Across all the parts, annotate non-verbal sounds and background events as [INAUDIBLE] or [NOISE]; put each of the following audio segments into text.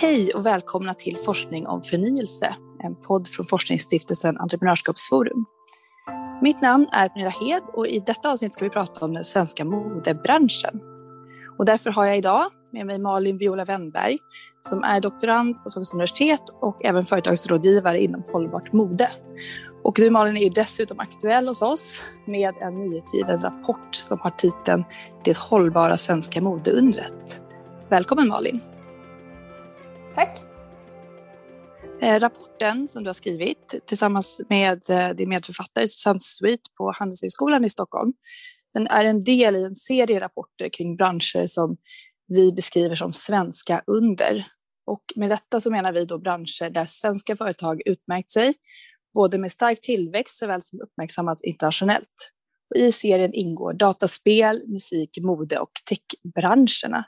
Hej och välkomna till Forskning om förnyelse, en podd från forskningsstiftelsen Entreprenörskapsforum. Mitt namn är Pernilla Hed och i detta avsnitt ska vi prata om den svenska modebranschen. Och därför har jag idag med mig Malin Viola Wennberg som är doktorand på Stockholms universitet och även företagsrådgivare inom hållbart mode. Och du Malin är ju dessutom aktuell hos oss med en nyutgiven rapport som har titeln Det hållbara svenska modeundret. Välkommen Malin! Tack! Eh, rapporten som du har skrivit tillsammans med eh, din medförfattare Susanne Sweet på Handelshögskolan i Stockholm, den är en del i en serie rapporter kring branscher som vi beskriver som svenska under. Och med detta så menar vi då branscher där svenska företag utmärkt sig, både med stark tillväxt såväl som uppmärksammats internationellt. Och I serien ingår dataspel, musik, mode och techbranscherna.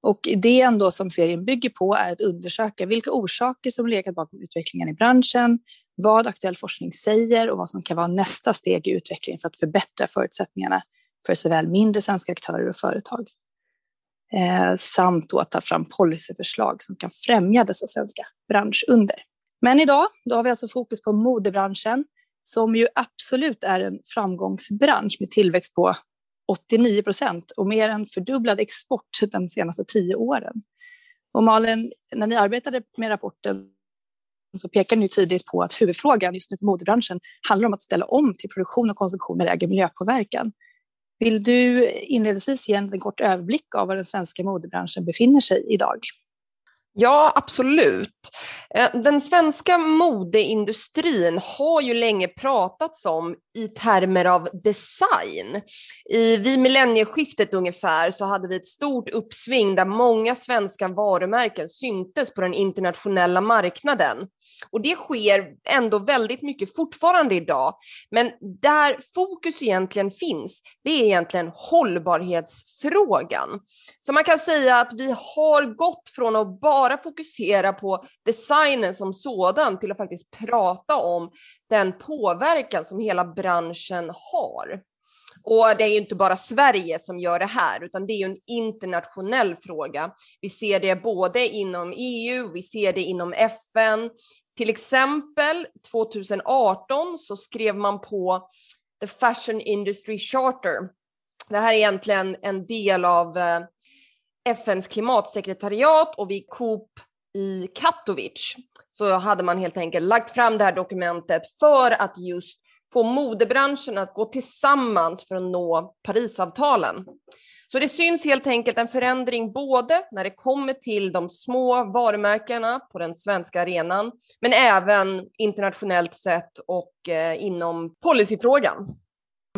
Och idén då som serien bygger på är att undersöka vilka orsaker som legat bakom utvecklingen i branschen, vad aktuell forskning säger och vad som kan vara nästa steg i utvecklingen för att förbättra förutsättningarna för såväl mindre svenska aktörer och företag. Eh, samt då att ta fram policyförslag som kan främja dessa svenska branschunder. Men idag då har vi alltså fokus på modebranschen som ju absolut är en framgångsbransch med tillväxt på 89 procent och mer än fördubblad export de senaste tio åren. Och Malin, när ni arbetade med rapporten så pekar ni tidigt på att huvudfrågan just nu för modebranschen handlar om att ställa om till produktion och konsumtion med lägre miljöpåverkan. Vill du inledningsvis ge en kort överblick av var den svenska modebranschen befinner sig idag? Ja, absolut. Eh, den svenska modeindustrin har ju länge pratats om i termer av design. I, vid millennieskiftet ungefär så hade vi ett stort uppsving där många svenska varumärken syntes på den internationella marknaden. Och det sker ändå väldigt mycket fortfarande idag. Men där fokus egentligen finns, det är egentligen hållbarhetsfrågan. Så man kan säga att vi har gått från att bara bara fokusera på designen som sådan till att faktiskt prata om den påverkan som hela branschen har. Och det är ju inte bara Sverige som gör det här, utan det är ju en internationell fråga. Vi ser det både inom EU, vi ser det inom FN. Till exempel 2018 så skrev man på The Fashion Industry Charter. Det här är egentligen en del av eh, FNs klimatsekretariat och vid COP i Katowice så hade man helt enkelt lagt fram det här dokumentet för att just få modebranschen att gå tillsammans för att nå Parisavtalen. Så det syns helt enkelt en förändring både när det kommer till de små varumärkena på den svenska arenan, men även internationellt sett och eh, inom policyfrågan.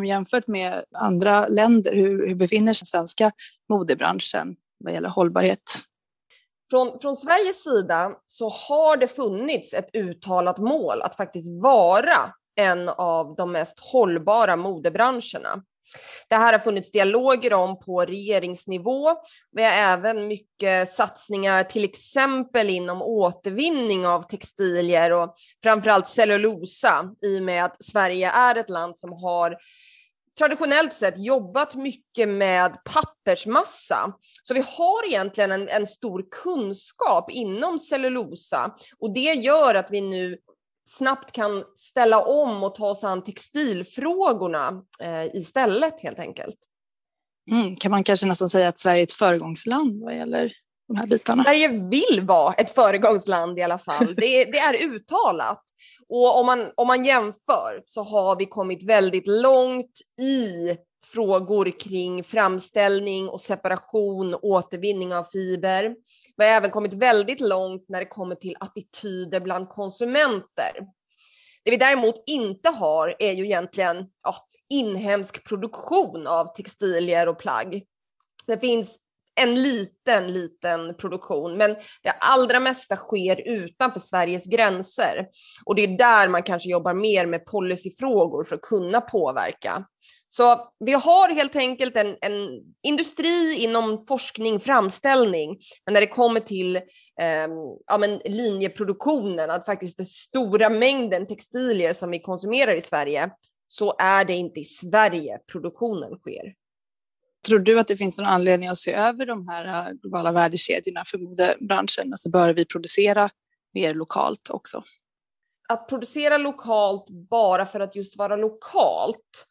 Jämfört med andra länder, hur, hur befinner sig svenska modebranschen vad gäller hållbarhet? Från, från Sveriges sida så har det funnits ett uttalat mål att faktiskt vara en av de mest hållbara modebranscherna. Det här har funnits dialoger om på regeringsnivå. Vi har även mycket satsningar, till exempel inom återvinning av textilier och framförallt cellulosa i och med att Sverige är ett land som har traditionellt sett jobbat mycket med pappersmassa. Så vi har egentligen en, en stor kunskap inom cellulosa och det gör att vi nu snabbt kan ställa om och ta oss an textilfrågorna eh, istället helt enkelt. Mm, kan man kanske nästan säga att Sverige är ett föregångsland vad gäller de här bitarna? Sverige vill vara ett föregångsland i alla fall. Det, det är uttalat. Och om man, om man jämför så har vi kommit väldigt långt i frågor kring framställning och separation, återvinning av fiber. Vi har även kommit väldigt långt när det kommer till attityder bland konsumenter. Det vi däremot inte har är ju egentligen ja, inhemsk produktion av textilier och plagg. Det finns en liten, liten produktion, men det allra mesta sker utanför Sveriges gränser. Och det är där man kanske jobbar mer med policyfrågor för att kunna påverka. Så vi har helt enkelt en, en industri inom forskning, framställning, men när det kommer till eh, ja, men linjeproduktionen, att faktiskt den stora mängden textilier som vi konsumerar i Sverige, så är det inte i Sverige produktionen sker. Tror du att det finns någon anledning att se över de här äh, globala värdekedjorna för modebranschen? Alltså bör vi producera mer lokalt också? Att producera lokalt bara för att just vara lokalt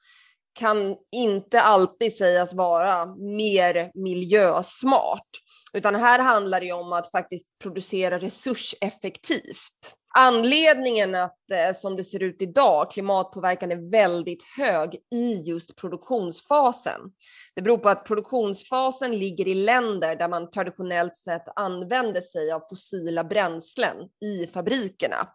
kan inte alltid sägas vara mer miljösmart. Utan här handlar det om att faktiskt producera resurseffektivt. Anledningen att eh, som det ser ut idag, klimatpåverkan är väldigt hög i just produktionsfasen. Det beror på att produktionsfasen ligger i länder där man traditionellt sett använder sig av fossila bränslen i fabrikerna.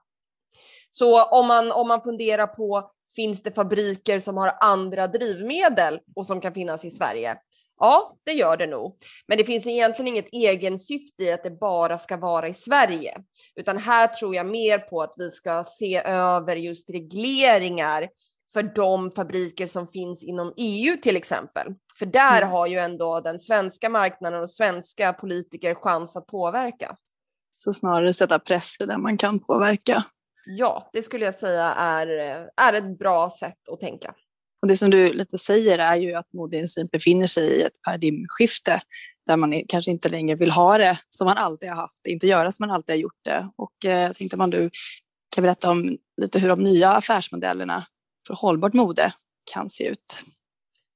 Så om man, om man funderar på finns det fabriker som har andra drivmedel och som kan finnas i Sverige? Ja, det gör det nog. Men det finns egentligen inget egensyfte i att det bara ska vara i Sverige, utan här tror jag mer på att vi ska se över just regleringar för de fabriker som finns inom EU till exempel. För där mm. har ju ändå den svenska marknaden och svenska politiker chans att påverka. Så snarare sätta press där man kan påverka. Ja, det skulle jag säga är, är ett bra sätt att tänka. Och det som du lite säger är ju att modeindustrin befinner sig i ett paradigmskifte där man kanske inte längre vill ha det som man alltid har haft, inte göra som man alltid har gjort det. Och eh, jag tänkte man du kan berätta om lite hur de nya affärsmodellerna för hållbart mode kan se ut.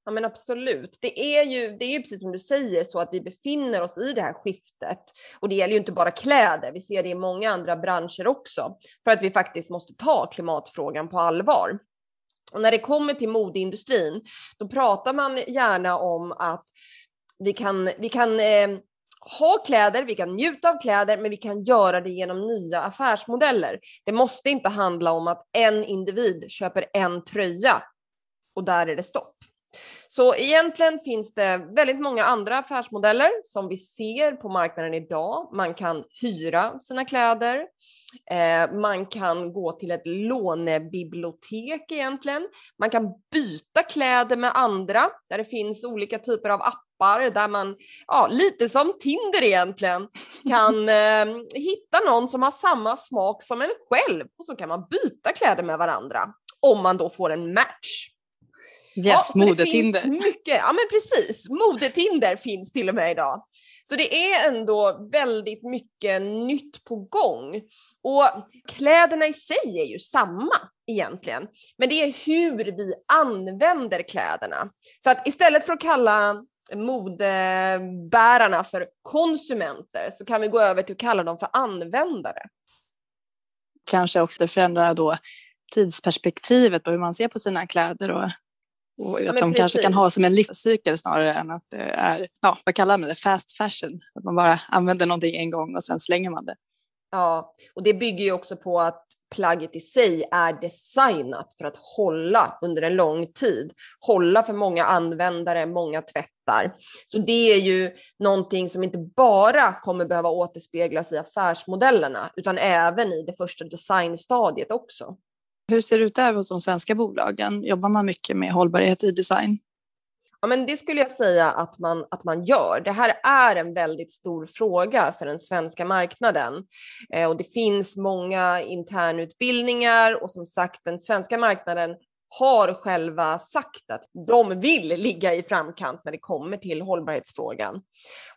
Ja men absolut. Det är, ju, det är ju precis som du säger så att vi befinner oss i det här skiftet. Och det gäller ju inte bara kläder, vi ser det i många andra branscher också. För att vi faktiskt måste ta klimatfrågan på allvar. Och när det kommer till modeindustrin, då pratar man gärna om att vi kan, vi kan eh, ha kläder, vi kan njuta av kläder, men vi kan göra det genom nya affärsmodeller. Det måste inte handla om att en individ köper en tröja och där är det stopp. Så egentligen finns det väldigt många andra affärsmodeller som vi ser på marknaden idag. Man kan hyra sina kläder. Eh, man kan gå till ett lånebibliotek egentligen. Man kan byta kläder med andra där det finns olika typer av appar där man, ja, lite som Tinder egentligen, kan [LAUGHS] eh, hitta någon som har samma smak som en själv och så kan man byta kläder med varandra om man då får en match. Yes, ja, modetinder. Mycket, ja men precis, modetinder finns till och med idag. Så det är ändå väldigt mycket nytt på gång. Och kläderna i sig är ju samma egentligen, men det är hur vi använder kläderna. Så att istället för att kalla modebärarna för konsumenter så kan vi gå över till att kalla dem för användare. Kanske också förändra då tidsperspektivet på hur man ser på sina kläder och och att ja, de precis. kanske kan ha som en livscykel snarare än att det är, ja, vad kallar man det, fast fashion. Att man bara använder någonting en gång och sen slänger man det. Ja, och det bygger ju också på att plagget i sig är designat för att hålla under en lång tid. Hålla för många användare, många tvättar. Så det är ju någonting som inte bara kommer behöva återspeglas i affärsmodellerna, utan även i det första designstadiet också. Hur ser det ut där hos de svenska bolagen? Jobbar man mycket med hållbarhet i design? Ja, men det skulle jag säga att man, att man gör. Det här är en väldigt stor fråga för den svenska marknaden eh, och det finns många internutbildningar och som sagt den svenska marknaden har själva sagt att de vill ligga i framkant när det kommer till hållbarhetsfrågan.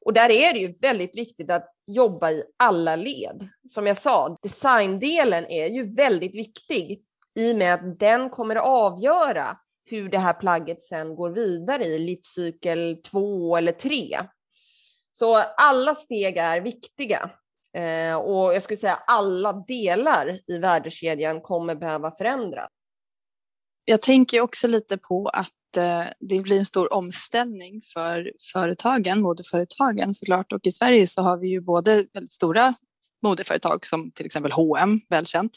Och där är det ju väldigt viktigt att jobba i alla led. Som jag sa, designdelen är ju väldigt viktig i och med att den kommer att avgöra hur det här plagget sen går vidare i livscykel två eller tre. Så alla steg är viktiga eh, och jag skulle säga alla delar i värdekedjan kommer behöva förändras. Jag tänker också lite på att eh, det blir en stor omställning för företagen, modeföretagen såklart. Och i Sverige så har vi ju både väldigt stora modeföretag som till exempel H&M, välkänt,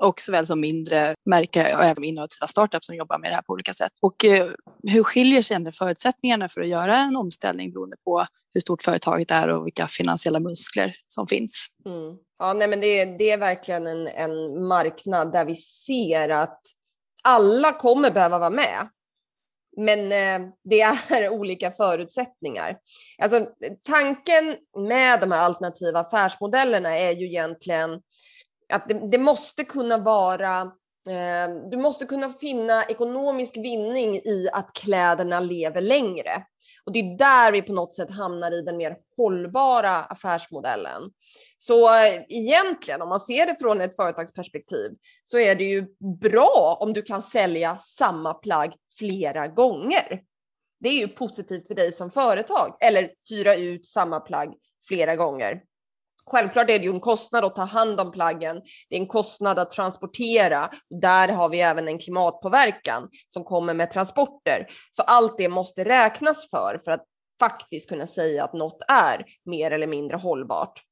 och såväl som mindre märken och även innovativa startups som jobbar med det här på olika sätt. Och eh, hur skiljer sig ändå förutsättningarna för att göra en omställning beroende på hur stort företaget är och vilka finansiella muskler som finns? Mm. Ja, nej, men det, det är verkligen en, en marknad där vi ser att alla kommer behöva vara med. Men eh, det är [LAUGHS] olika förutsättningar. Alltså, tanken med de här alternativa affärsmodellerna är ju egentligen att det, det måste kunna vara eh, du måste kunna finna ekonomisk vinning i att kläderna lever längre. Och det är där vi på något sätt hamnar i den mer hållbara affärsmodellen. Så eh, egentligen, om man ser det från ett företagsperspektiv, så är det ju bra om du kan sälja samma plagg flera gånger. Det är ju positivt för dig som företag, eller hyra ut samma plagg flera gånger. Självklart är det ju en kostnad att ta hand om plaggen. Det är en kostnad att transportera. Där har vi även en klimatpåverkan som kommer med transporter. Så allt det måste räknas för för att faktiskt kunna säga att något är mer eller mindre hållbart.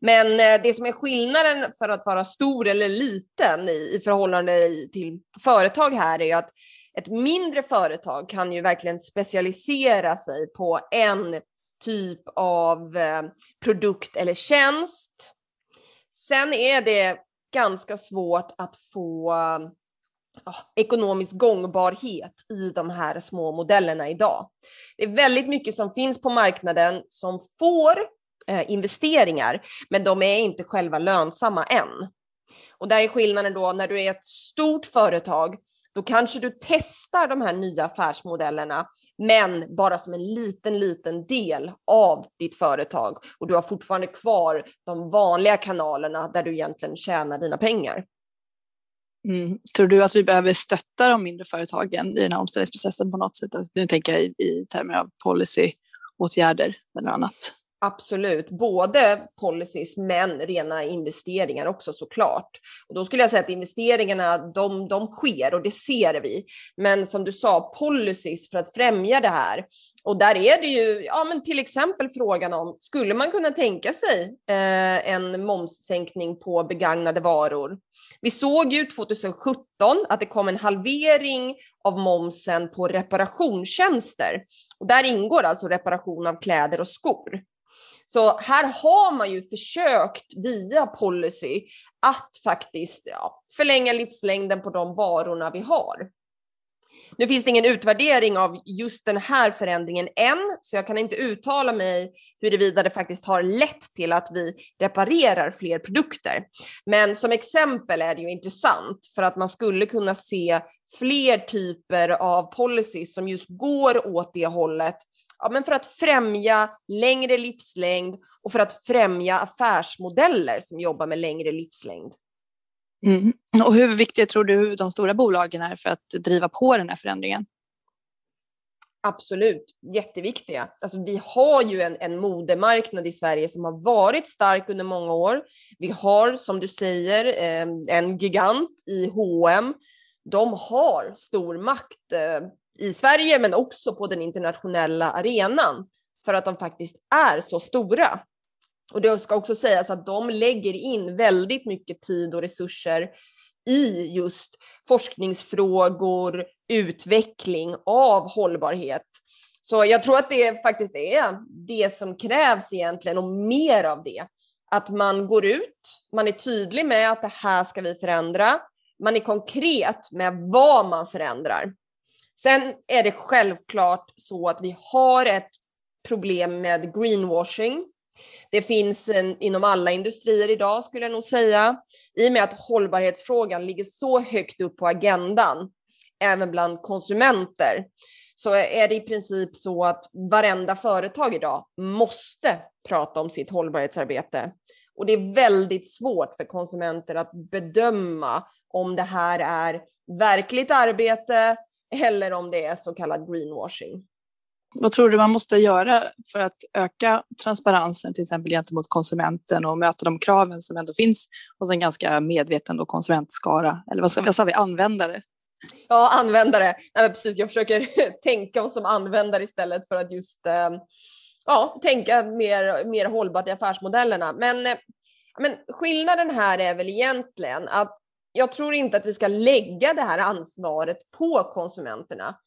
Men eh, det som är skillnaden för att vara stor eller liten i, förhållande till företag här är ju att ett mindre företag kan ju verkligen specialisera sig på en typ av eh, produkt eller tjänst. Sen är det ganska svårt att få Oh, ekonomisk gångbarhet i de här små modellerna idag. Det är väldigt mycket som finns på marknaden som får eh, investeringar, men de är inte själva lönsamma än. Och där är skillnaden då när du är ett stort företag då kanske du testar de här nya affärsmodellerna, men bara som en liten, liten del av ditt företag och du har fortfarande kvar de vanliga kanalerna där du egentligen tjänar dina pengar. Mm. Tror du att vi behöver stötta de mindre företagen i den här omställningsprocessen på något sätt? Alltså, nu tänker jag i, i termer av policyåtgärder eller annat. Absolut, både policies men rena investeringar också såklart. Och då skulle jag säga att investeringarna, de, de sker och det ser vi. Men som du sa, policies för att främja det här. Och där är det ju, ja men till exempel frågan om, skulle man kunna tänka sig eh, en momssänkning på begagnade varor? Vi såg ju 2017 att det kom en halvering av momsen på reparationstjänster. Och där ingår alltså reparation av kläder och skor. Så här har man ju försökt via policy att faktiskt ja, förlänga livslängden på de varorna vi har. Nu finns det ingen utvärdering av just den här förändringen än, så jag kan inte uttala mig huruvida det faktiskt har lett till att vi reparerar fler produkter. Men som exempel är det ju intressant för att man skulle kunna se fler typer av policies som just går åt det hållet ja, men för att främja längre livslängd och för att främja affärsmodeller som jobbar med längre livslängd. Mm. Och hur viktiga tror du de stora bolagen är för att driva på den här förändringen? Absolut, jätteviktiga. Alltså, vi har ju en, en modemarknad i Sverige som har varit stark under många år. Vi har, som du säger, eh, en gigant i H&M. De har stor makt eh, i Sverige men också på den internationella arenan för att de faktiskt är så stora. Och det ska också sägas att de lägger in väldigt mycket tid och resurser i just forskningsfrågor, utveckling av hållbarhet. Så jag tror att det faktiskt är det som krävs egentligen och mer av det. Att man går ut, man är tydlig med att det här ska vi förändra. Man är konkret med vad man förändrar. Sen är det självklart så att vi har ett problem med greenwashing. Det finns en, inom alla industrier idag skulle jag nog säga. I och med att hållbarhetsfrågan ligger så högt upp på agendan, även bland konsumenter, så är det i princip så att varenda företag idag måste prata om sitt hållbarhetsarbete. Och det är väldigt svårt för konsumenter att bedöma om det här är verkligt arbete eller om det är så kallad greenwashing. Vad tror du man måste göra för att öka transparensen till exempel gentemot konsumenten och möta de kraven som ändå finns hos en ganska medveten och konsumentskara? Eller vad, ska, vad sa vi, användare? Ja, användare. Nej, precis. Jag försöker [LAUGHS] tänka oss som användare istället för att just eh, ja, tänka mer, mer hållbart i affärsmodellerna. Men, eh, men skillnaden här är väl egentligen att jag tror inte att vi ska lägga det här ansvaret på konsumenterna.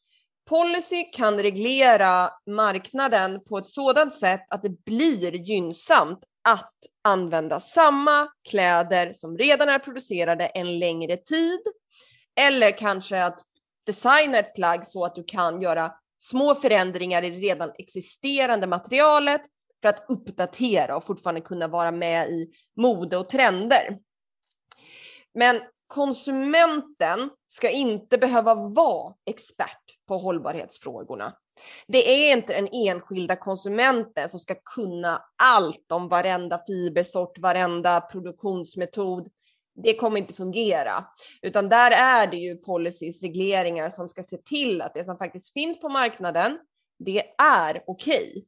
Policy kan reglera marknaden på ett sådant sätt att det blir gynnsamt att använda samma kläder som redan är producerade en längre tid. Eller kanske att designa ett plagg så att du kan göra små förändringar i det redan existerande materialet för att uppdatera och fortfarande kunna vara med i mode och trender. Men konsumenten ska inte behöva vara expert på hållbarhetsfrågorna. Det är inte den enskilda konsumenten som ska kunna allt om varenda fibersort, varenda produktionsmetod. Det kommer inte fungera, utan där är det ju policies, regleringar som ska se till att det som faktiskt finns på marknaden, det är okej. Okay.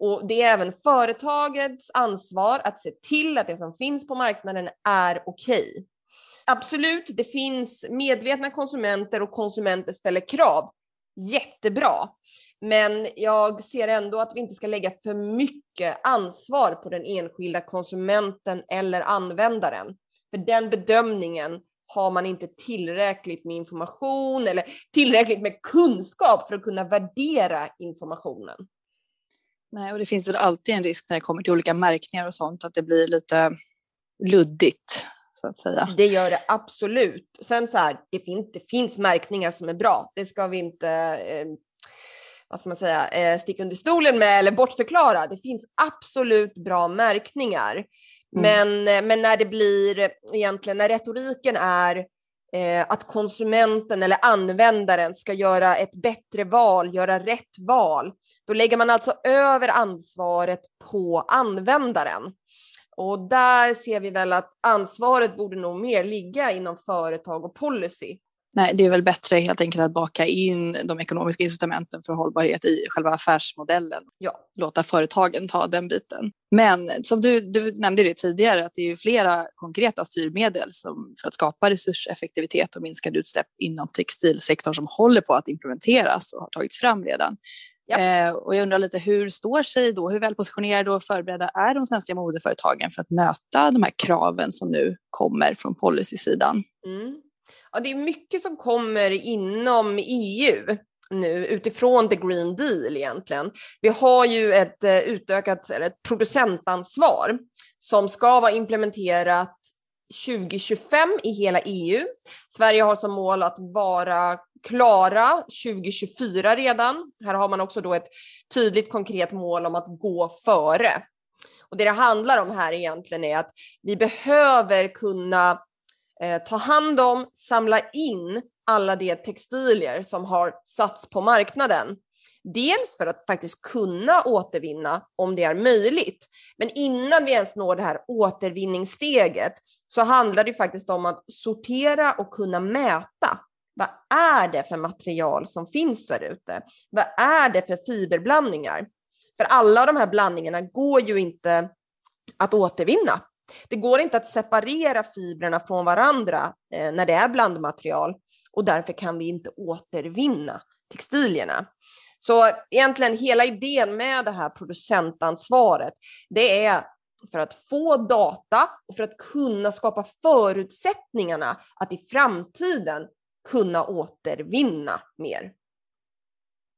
Och det är även företagets ansvar att se till att det som finns på marknaden är okej. Okay. Absolut, det finns medvetna konsumenter och konsumenter ställer krav. Jättebra. Men jag ser ändå att vi inte ska lägga för mycket ansvar på den enskilda konsumenten eller användaren. För den bedömningen har man inte tillräckligt med information eller tillräckligt med kunskap för att kunna värdera informationen. Nej, och det finns väl alltid en risk när det kommer till olika märkningar och sånt att det blir lite luddigt så att säga. Det gör det absolut. Sen så här, det, fin det finns märkningar som är bra. Det ska vi inte eh, vad ska man säga, eh, sticka under stolen med eller bortförklara. Det finns absolut bra märkningar. Mm. Men, eh, men när det blir egentligen, när retoriken är eh, att konsumenten eller användaren ska göra ett bättre val, göra rätt val, då lägger man alltså över ansvaret på användaren. Och där ser vi väl att ansvaret borde nog mer ligga inom företag och policy Nej, det är väl bättre helt enkelt att baka in de ekonomiska incitamenten för hållbarhet i själva affärsmodellen. Ja. Låta företagen ta den biten. Men som du, du nämnde det tidigare, att det är flera konkreta styrmedel som, för att skapa resurseffektivitet och minskade utsläpp inom textilsektorn som håller på att implementeras och har tagits fram redan. Ja. Eh, och jag undrar lite hur står sig då, hur väl positionerade och förberedda är de svenska modeföretagen för att möta de här kraven som nu kommer från policysidan? Mm. Ja, det är mycket som kommer inom EU nu utifrån the green deal egentligen. Vi har ju ett eh, utökat ett producentansvar som ska vara implementerat 2025 i hela EU. Sverige har som mål att vara klara 2024 redan. Här har man också då ett tydligt konkret mål om att gå före. Och det det handlar om här egentligen är att vi behöver kunna eh, ta hand om, samla in alla de textilier som har satts på marknaden. Dels för att faktiskt kunna återvinna om det är möjligt. Men innan vi ens når det här återvinningssteget så handlar det faktiskt om att sortera och kunna mäta. Vad är det för material som finns där ute? Vad är det för fiberblandningar? För alla de här blandningarna går ju inte att återvinna. Det går inte att separera fibrerna från varandra eh, när det är blandmaterial och därför kan vi inte återvinna textilierna. Så egentligen hela idén med det här producentansvaret, det är för att få data och för att kunna skapa förutsättningarna att i framtiden kunna återvinna mer.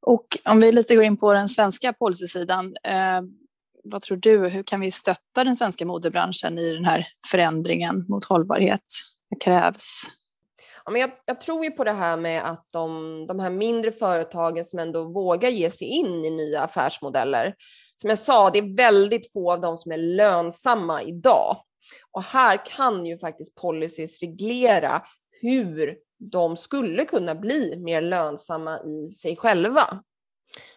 Och om vi lite går in på den svenska policysidan, eh, vad tror du, hur kan vi stötta den svenska modebranschen i den här förändringen mot hållbarhet? Vad krävs? Ja, men jag, jag, tror ju på det här med att de, de här mindre företagen som ändå vågar ge sig in i nya affärsmodeller. Som jag sa, det är väldigt få av dem som är lönsamma idag. Och här kan ju faktiskt policies reglera hur de skulle kunna bli mer lönsamma i sig själva.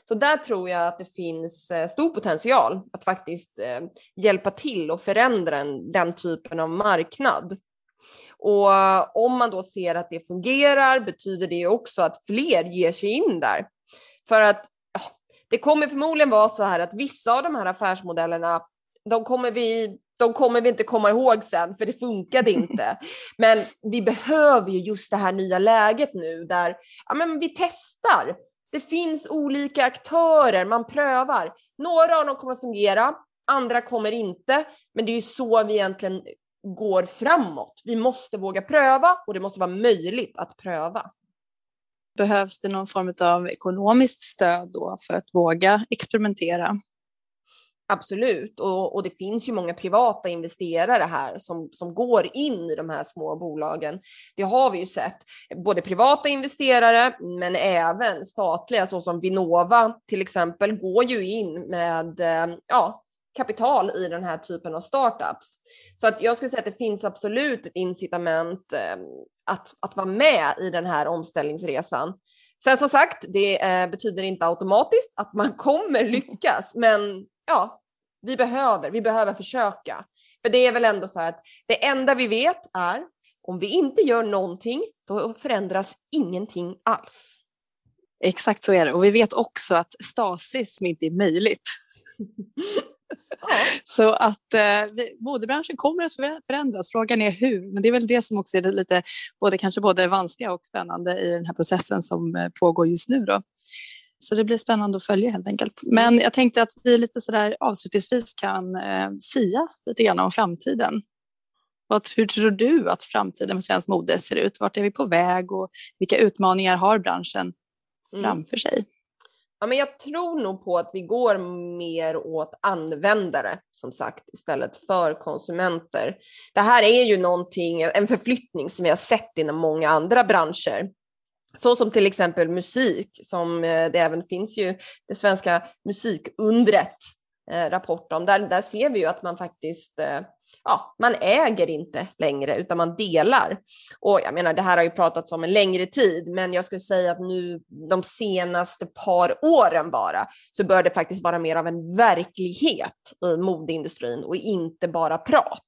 Så där tror jag att det finns eh, stor potential att faktiskt eh, hjälpa till och förändra den typen av marknad. Och eh, om man då ser att det fungerar betyder det också att fler ger sig in där. För att det kommer förmodligen vara så här att vissa av de här affärsmodellerna, de kommer vi de kommer vi inte komma ihåg sen, för det funkade inte. [LAUGHS] Men vi behöver ju just det här nya läget nu där ja, men vi testar det finns olika aktörer, man prövar. Några av dem kommer fungera, andra kommer inte. Men det är ju så vi egentligen går framåt. Vi måste våga pröva och det måste vara möjligt att pröva. Behövs det någon form av ekonomiskt stöd då för att våga experimentera? Absolut, och, och, det finns ju många privata investerare här som, som går in i de här små bolagen. Det har vi ju sett, både privata investerare men även statliga såsom Vinnova till exempel går ju in med eh, ja, kapital i den här typen av startups. Så att jag skulle säga att det finns absolut ett incitament eh, att, att vara med i den här omställningsresan. Sen som sagt, det eh, betyder inte automatiskt att man [LAUGHS] kommer lyckas, men ja, vi behöver, vi behöver försöka. För det är väl ändå så här att det enda vi vet är om vi inte gör någonting, då förändras ingenting alls. Exakt så är det. Och vi vet också att stasis inte är möjligt. [LAUGHS] Ja. Så att eh, modebranschen kommer att förändras. Frågan är hur. Men det är väl det som också är lite både kanske både vanskliga och spännande i den här processen som eh, pågår just nu. Då. Så det blir spännande att följa helt enkelt. Men jag tänkte att vi lite sådär avslutningsvis kan eh, sia lite grann om framtiden. Vad, hur tror du att framtiden för svensk mode ser ut? Vart är vi på väg och vilka utmaningar har branschen mm. framför sig? Ja, men jag tror nog på att vi går mer åt användare som sagt istället för konsumenter. Det här är ju någonting, en förflyttning som vi har sett inom många andra branscher. Så som till exempel musik, som eh, det även finns ju det svenska musikundret eh, rapport om. Där, där ser vi ju att man faktiskt eh, ja, man äger inte längre utan man delar. Och jag menar, det här har ju pratats om en längre tid, men jag skulle säga att nu de senaste par åren bara så bör det faktiskt vara mer av en verklighet i modeindustrin och inte bara prat.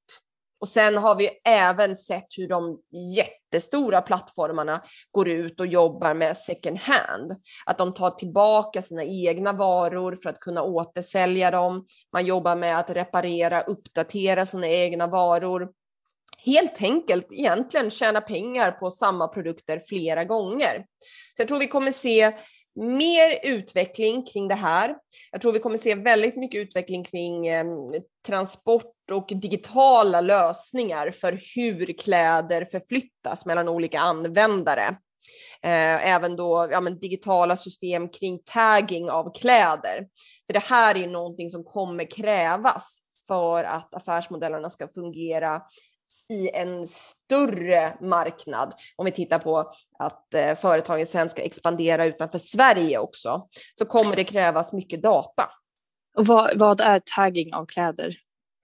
Och sen har vi även sett hur de jättestora plattformarna går ut och jobbar med second hand. Att de tar tillbaka sina egna varor för att kunna återsälja dem. Man jobbar med att reparera, uppdatera sina egna varor. Helt enkelt egentligen tjäna pengar på samma produkter flera gånger. Så jag tror vi kommer se mer utveckling kring det här. Jag tror vi kommer se väldigt mycket utveckling kring eh, transport och digitala lösningar för hur kläder förflyttas mellan olika användare. Eh, även då ja, men digitala system kring tagging av kläder. För det här är någonting som kommer krävas för att affärsmodellerna ska fungera i en större marknad. Om vi tittar på att eh, företagen sen ska expandera utanför Sverige också, så kommer det krävas mycket data. Och vad, vad är tagging av kläder?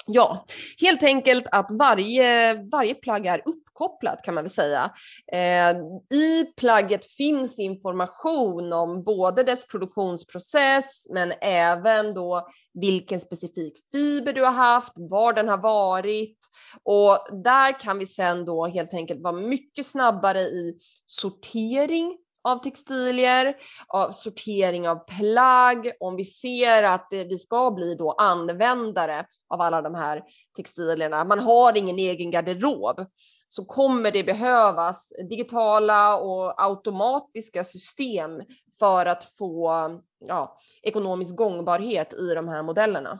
Ja, helt enkelt att varje, varje plagg är uppkopplat kan man väl säga. Eh, I plagget finns information om både dess produktionsprocess men även då vilken specifik fiber du har haft, var den har varit och där kan vi sen då helt enkelt vara mycket snabbare i sortering av textilier, av sortering av plagg, om vi ser att vi ska bli då användare av alla de här textilierna, man har ingen egen garderob, så kommer det behövas digitala och automatiska system för att få ja, ekonomisk gångbarhet i de här modellerna.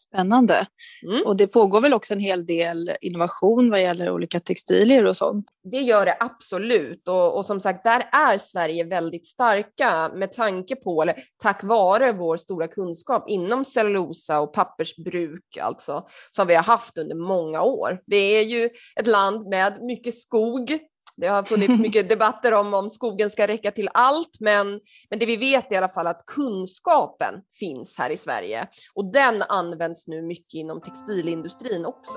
Spännande. Mm. Och det pågår väl också en hel del innovation vad gäller olika textilier och sånt? Det gör det absolut och, och, som sagt där är Sverige väldigt starka med tanke på, eller tack vare vår stora kunskap inom cellulosa och pappersbruk alltså som vi har haft under många år. Vi är ju ett land med mycket skog det har funnits [LAUGHS] mycket debatter om om skogen ska räcka till allt, men, men det vi vet i alla fall att kunskapen finns här i Sverige och den används nu mycket inom textilindustrin också.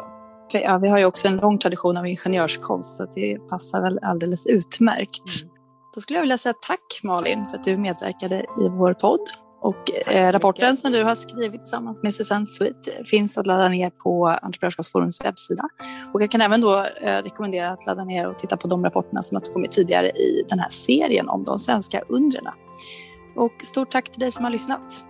Ja, vi har ju också en lång tradition av ingenjörskonst så det passar väl alldeles utmärkt. Mm. Då skulle jag vilja säga tack Malin för att du medverkade i vår podd. Och eh, rapporten som du har skrivit tillsammans med Susanne Sweet finns att ladda ner på Entreprenörskapsforums webbsida. Och jag kan även då eh, rekommendera att ladda ner och titta på de rapporterna som har kommit tidigare i den här serien om de svenska undren. Och stort tack till dig som har lyssnat.